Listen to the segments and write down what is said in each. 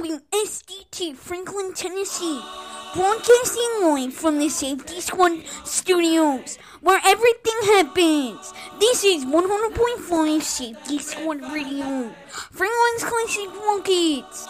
WSDT Franklin, Tennessee. Broadcasting live from the Safety Squad studios, where everything happens. This is 100.5 Safety Squad Radio. Franklin's Classic Rockets.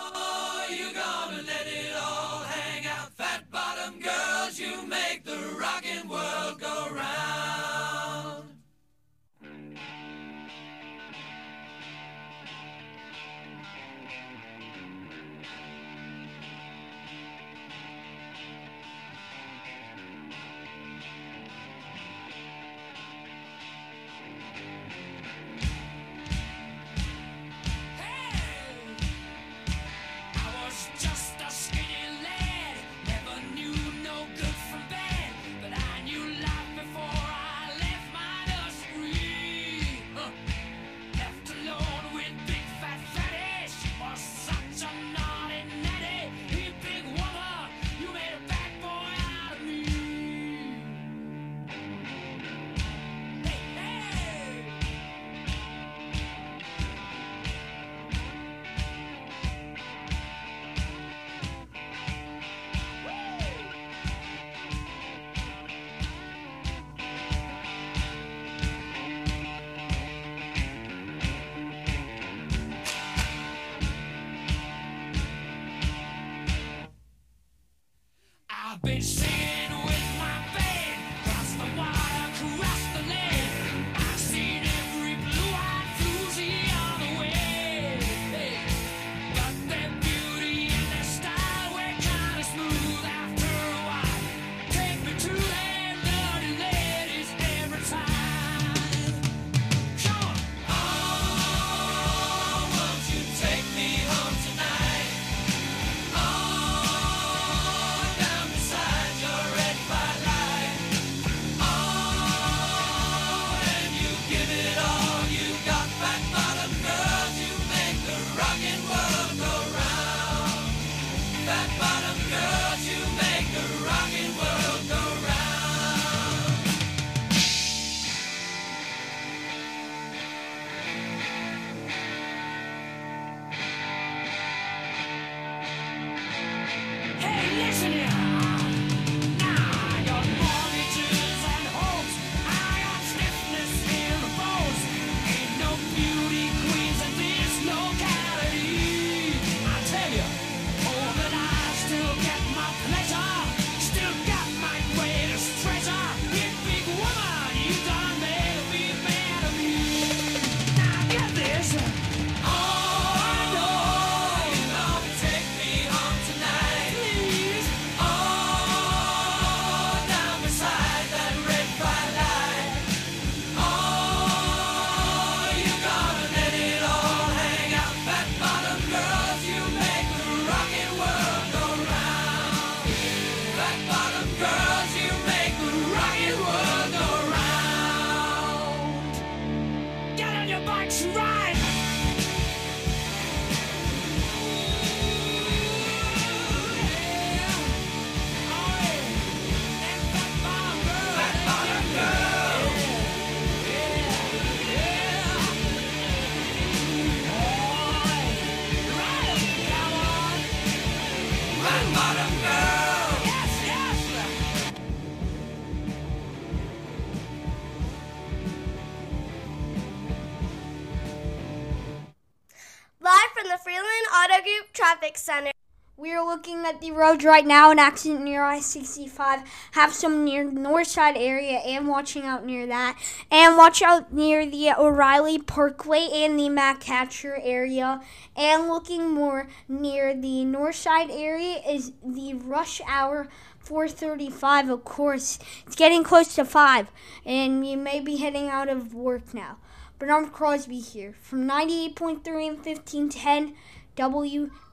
Traffic Center. We are looking at the roads right now. An accident near I 65. Have some near north side area and watching out near that. And watch out near the O'Reilly Parkway and the Mack Hatcher area. And looking more near the north side area is the rush hour 435. Of course, it's getting close to 5. And you may be heading out of work now. Bernard Crosby here from 98.3 and 1510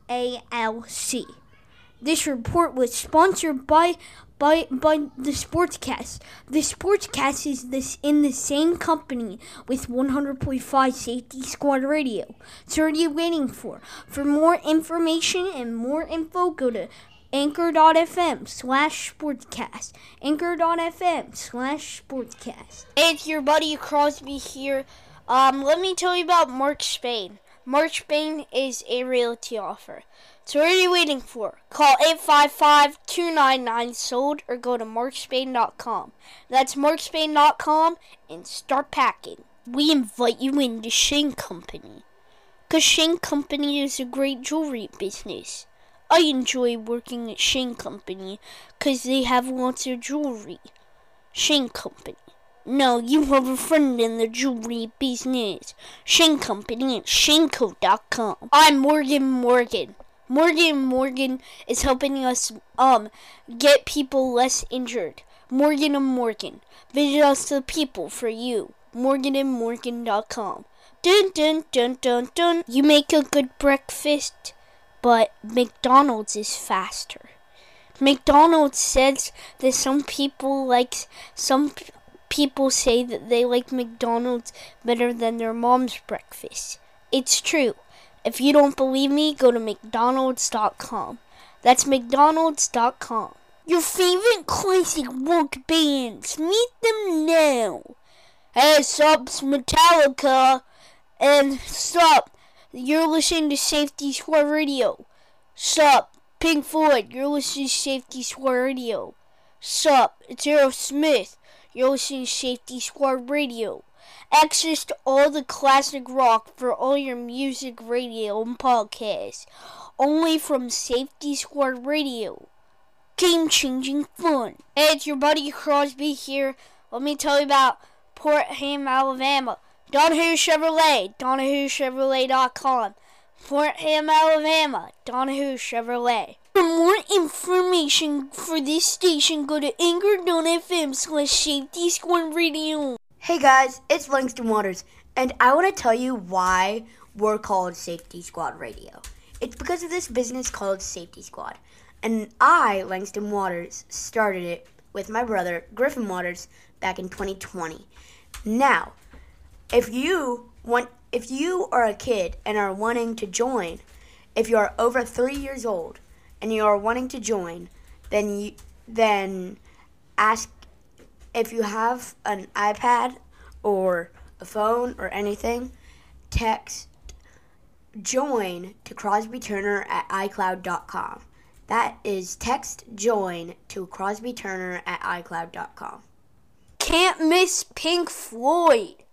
WALC. This report was sponsored by by by the Sportscast. The Sportscast is this in the same company with 100.5 Safety Squad Radio. So what are you waiting for? For more information and more info, go to anchor.fm slash sportscast. Anchor.fm slash sportscast. It's your buddy Crosby here. Um, let me tell you about Mark Spain. Spain is a realty offer. So what are you waiting for? Call 855-299-SOLD or go to markspain.com. That's markspain.com and start packing. We invite you into Shane Company. Because Shane Company is a great jewelry business. I enjoy working at Shane Company because they have lots of jewelry. Shane Company. No, you have a friend in the jewelry business. Shane Company at shaneco.com. I'm Morgan Morgan. Morgan Morgan is helping us um get people less injured. Morgan and Morgan. Visit us to the people for you. Morgan and Morganandmorgan.com. Dun dun dun dun dun. You make a good breakfast, but McDonald's is faster. McDonald's says that some people like some people say that they like McDonald's better than their mom's breakfast. It's true. If you don't believe me, go to McDonald's.com. That's McDonald's.com. Your favorite classic rock bands. Meet them now. Hey, subs Metallica. And stop. You're listening to Safety Squad Radio. Sup, Pink Floyd. You're listening to Safety Squad Radio. Sup, it's Aerosmith. You're to Safety Squad Radio. Access to all the classic rock for all your music, radio, and podcasts. Only from Safety Squad Radio. Game changing fun. Hey, it's your buddy Crosby here. Let me tell you about Port Ham, Alabama. Donahue Chevrolet, DonahueChevrolet.com. Port Ham, Alabama, Donahue Chevrolet. For more information for this station, go to anchor.fm slash safety squad radio. Hey guys, it's Langston Waters, and I want to tell you why we're called Safety Squad Radio. It's because of this business called Safety Squad, and I, Langston Waters, started it with my brother, Griffin Waters, back in 2020. Now, if you want, if you are a kid and are wanting to join, if you are over three years old and you are wanting to join, then you then ask if you have an iPad or a phone or anything, text join to Crosby Turner at iCloud.com. That is text join to Crosby Turner at iCloud.com. Can't miss Pink Floyd.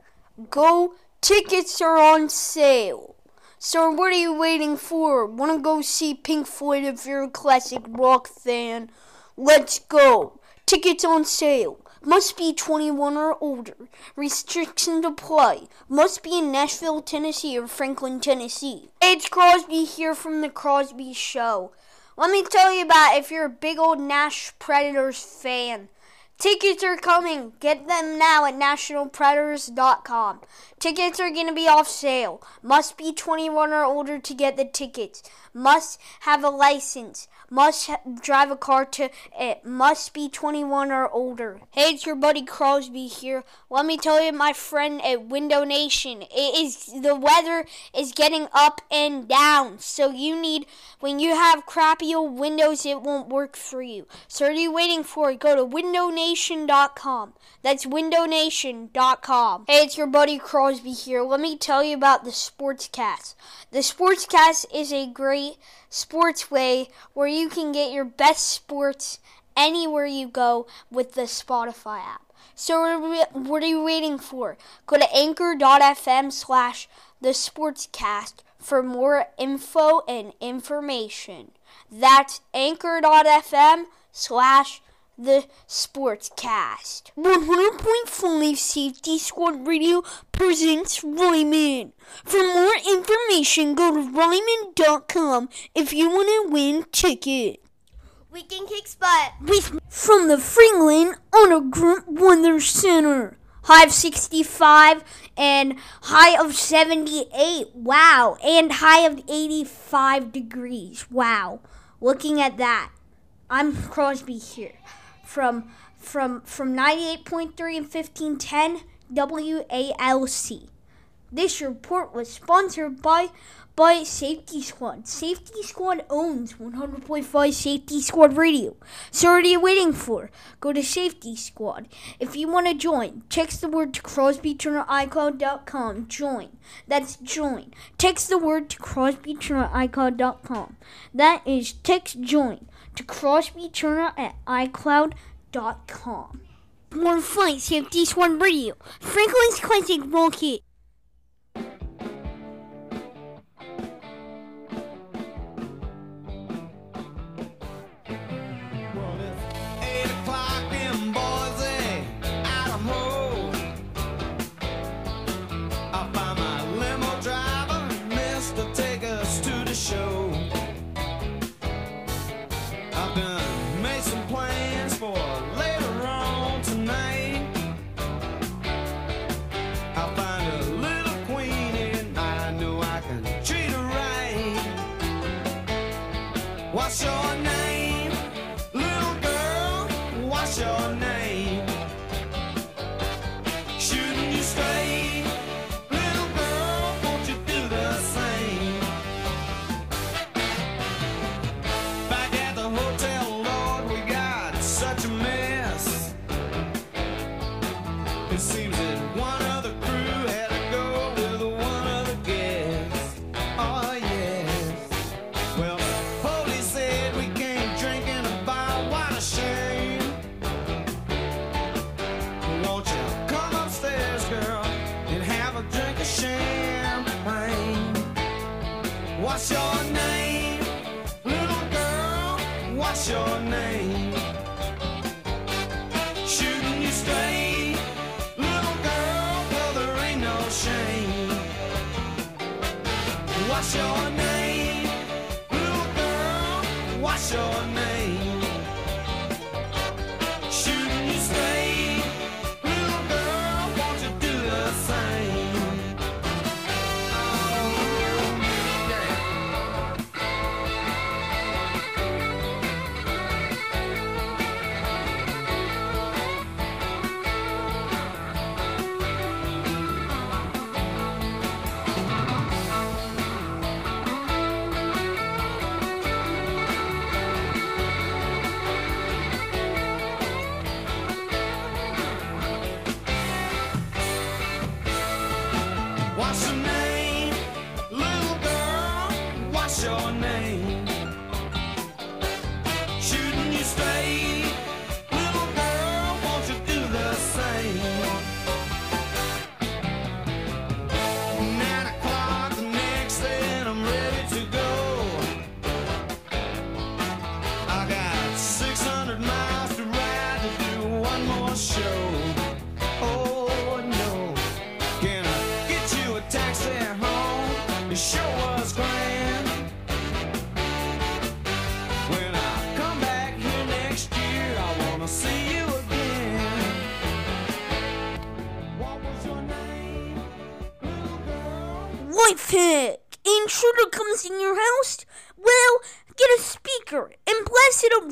Go, tickets are on sale. So what are you waiting for? Want to go see Pink Floyd if you're a classic rock fan? Let's go. Tickets on sale. Must be 21 or older. Restrictions apply. Must be in Nashville, Tennessee or Franklin, Tennessee. It's Crosby here from the Crosby Show. Let me tell you about if you're a big old Nash Predators fan. Tickets are coming. Get them now at nationalpredators.com. Tickets are going to be off sale. Must be 21 or older to get the tickets. Must have a license. Must drive a car to it. Must be 21 or older. Hey, it's your buddy Crosby here. Let me tell you, my friend at Window Nation, it is the weather is getting up and down. So you need when you have crappy old windows, it won't work for you. So what are you waiting for? Go to windownation.com. That's windownation.com. Hey, it's your buddy Crosby here. Let me tell you about the Sportscast. The Sportscast is a great sports way where you can get your best sports anywhere you go with the Spotify app. So what are, what are you waiting for? Go to anchor.fm slash the sportscast for more info and information. That's anchor.fm slash the sportscast. 100.5 Safety Squad Radio presents Ryman. For more information, go to ryman.com if you want to win ticket. can kick Butt. With from the Franklin Underground Weather Center. High of 65 and high of 78. Wow. And high of 85 degrees. Wow. Looking at that. I'm Crosby here from from from 98.3 and 1510 WALC. This report was sponsored by by Safety Squad. Safety Squad owns 100.5 Safety Squad Radio. So what are you waiting for? Go to Safety Squad. If you want to join, text the word to CrosbyTurnerIcloud.com. Join. That's join. Text the word to CrosbyTurnerIcloud.com. That is text join to Crosby Turner at iCloud.com. More fun, safety squad radio. Franklin's classic roll kit. Little girl, what's your name? Shooting you straight, little girl, there ain't no shame. What's your name?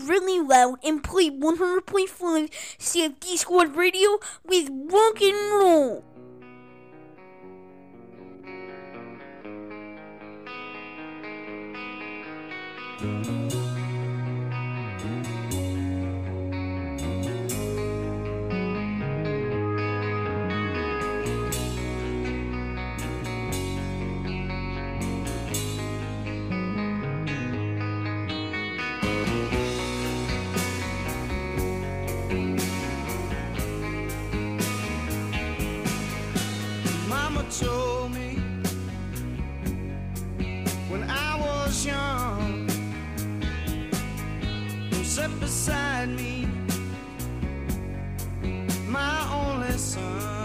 really loud and play 100.5 Safety Squad Radio with rock and roll. sit beside me, my only son.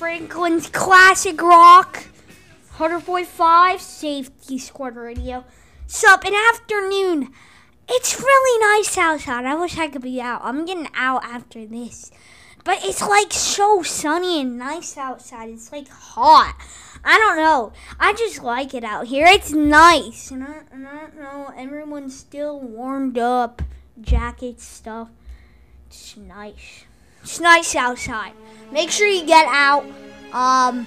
Franklin's Classic Rock. 100.5 Safety Squad Radio. Sup, an afternoon. It's really nice outside. I wish I could be out. I'm getting out after this. But it's like so sunny and nice outside. It's like hot. I don't know. I just like it out here. It's nice. And I, and I don't know. Everyone's still warmed up. Jackets, stuff. It's nice. It's nice outside. Make sure you get out. Um,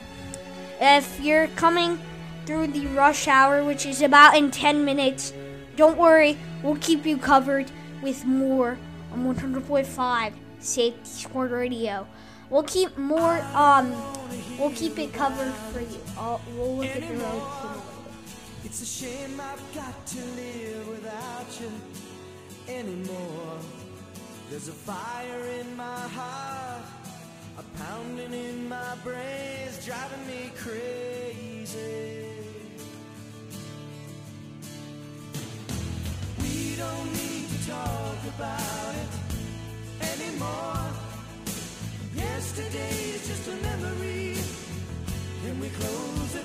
if you're coming through the rush hour, which is about in 10 minutes, don't worry. We'll keep you covered with more on 100.5 Safety Squad Radio. We'll keep more, um, we'll keep it covered for you. Uh, we'll look at the road. It's a shame I've got to live without you anymore. There's a fire in my heart, a pounding in my brains, driving me crazy. We don't need to talk about it anymore. Yesterday is just a memory. When we close the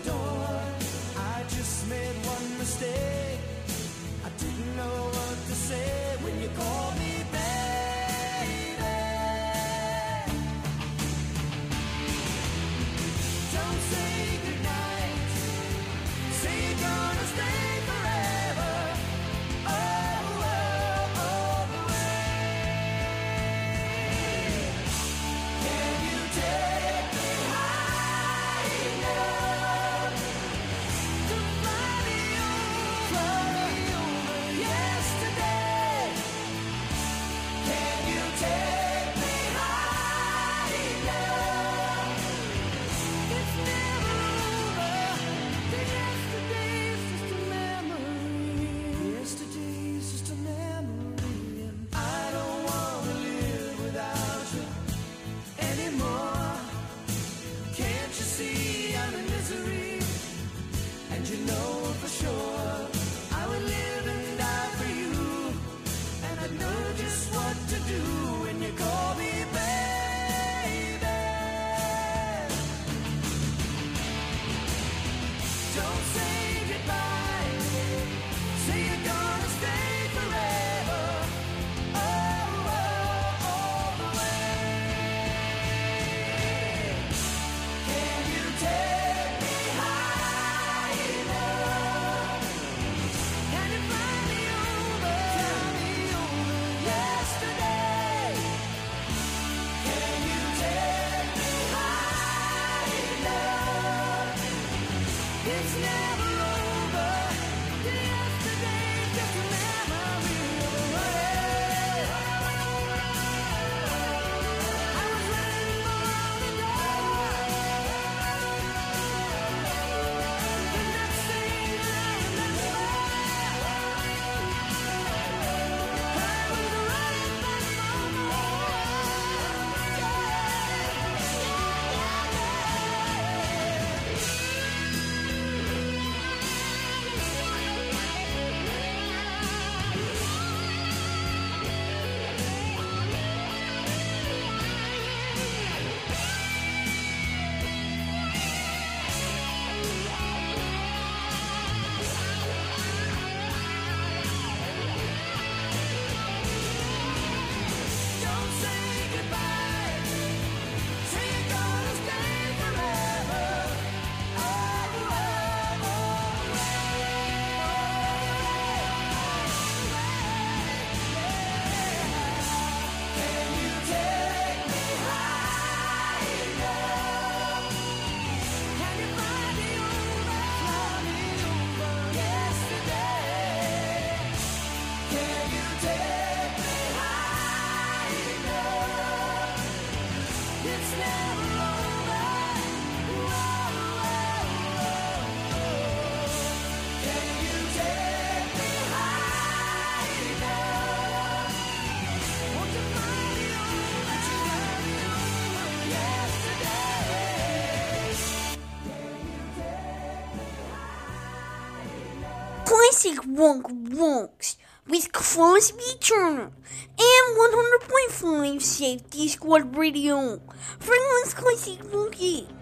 Wonk Wonks with Crosby Turner and 100.5 Safety Squad Radio. Franklin's Classic Boogie.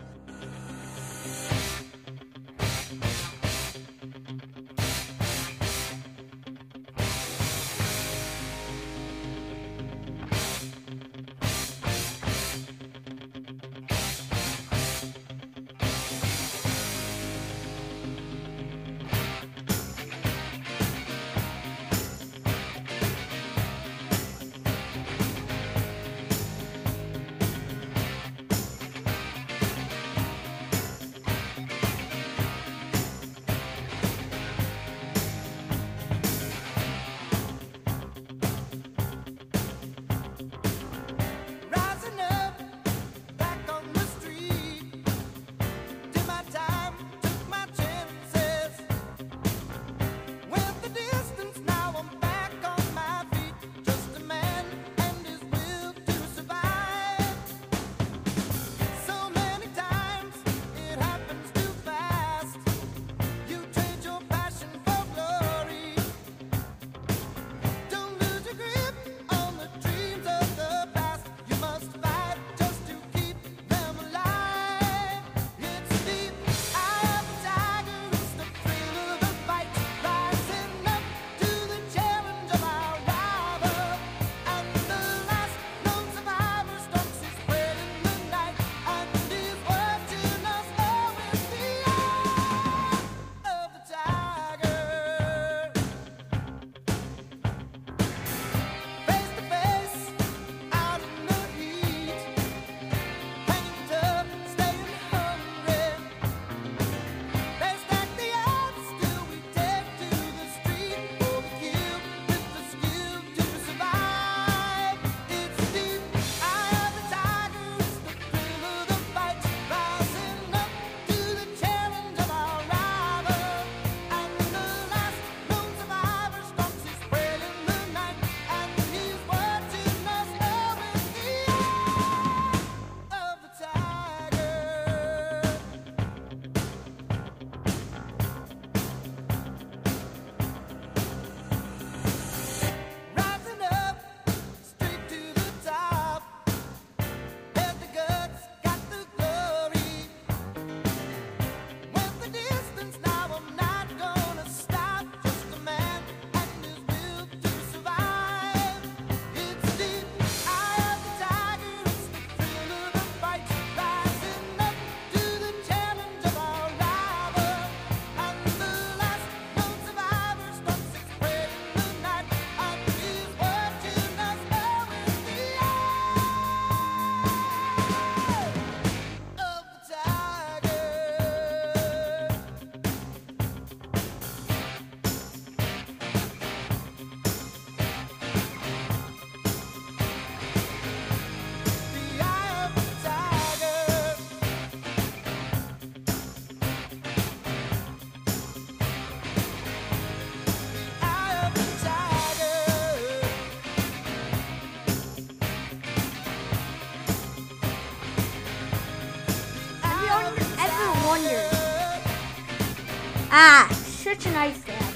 such a nice dad.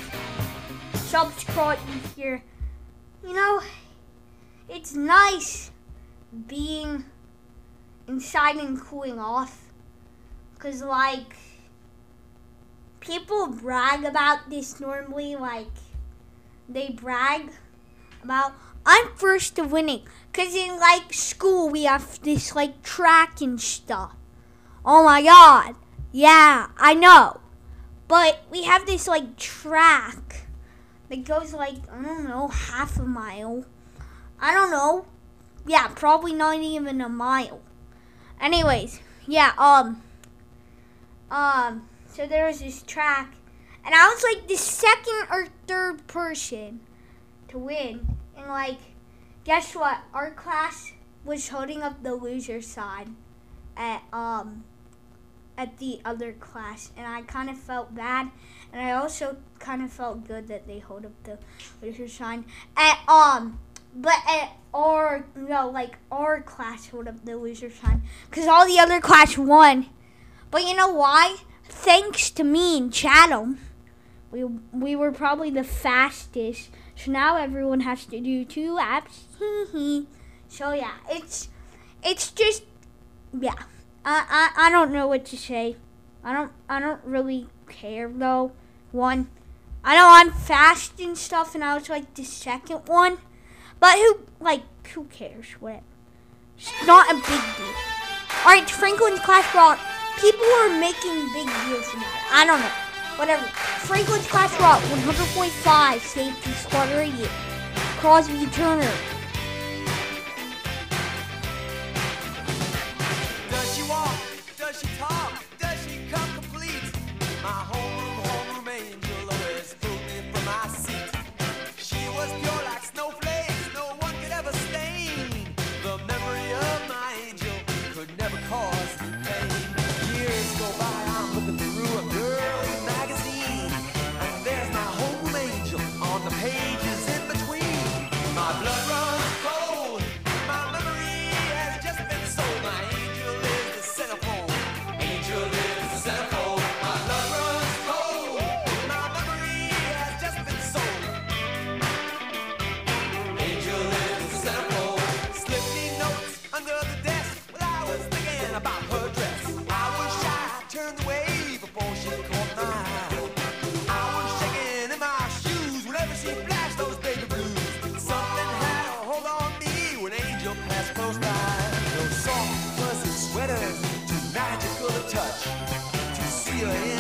Subscribing here. You know, it's nice being inside and cooling off. Because, like, people brag about this normally. Like, they brag about, I'm first to winning. Because in, like, school, we have this, like, track and stuff. Oh my god. Yeah, I know. But we have this like track that goes like, I don't know, half a mile. I don't know. Yeah, probably not even a mile. Anyways, yeah, um, um, so there was this track, and I was like the second or third person to win. And like, guess what? Our class was holding up the loser side at, um, at the other class, and I kind of felt bad, and I also kind of felt good that they hold up the loser sign at um. But at our no, like our class hold up the loser sign, cause all the other class won. But you know why? Thanks to me and Chatham, we we were probably the fastest. So now everyone has to do two laps. so yeah, it's it's just yeah. I, I I don't know what to say. I don't I don't really care though. One, I know I'm fast and stuff, and I was like the second one. But who like who cares? What? It's not a big deal. All right, Franklin's class rock. People are making big deals from that. I don't know. Whatever. Franklin's class rock 100.5 safety squad radio. Crosby Turner. She talk? touch to see your hand.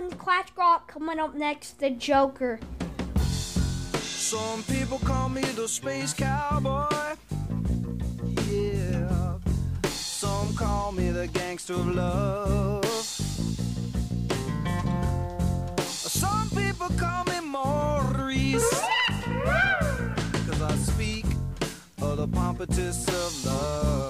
Franklin's Clash Rock coming up next, the Joker. Some people call me the space cowboy. Yeah. Some call me the gangster of love. Some people call me Maurice. Cause I speak of the pompatus of love.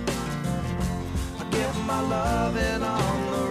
Give my loving on the run.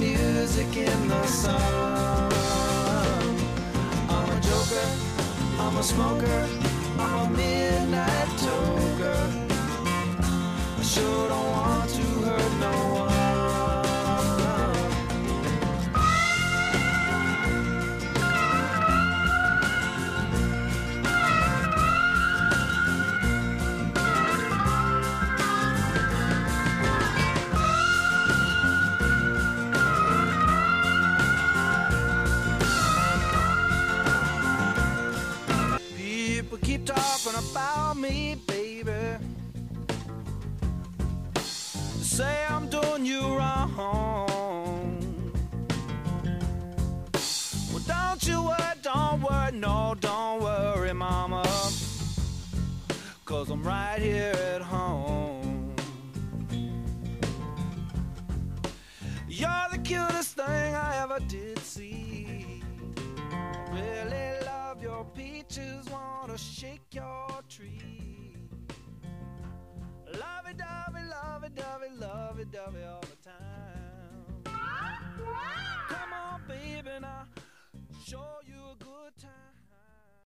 music in the sun. I'm a joker, I'm a smoker, I'm a midnight toker. I sure don't want right here at home. You're the cutest thing I ever did see. Really love your peaches, wanna shake your tree. Lovey dovey, lovey dovey, lovey dovey all the time. Come on, baby, now show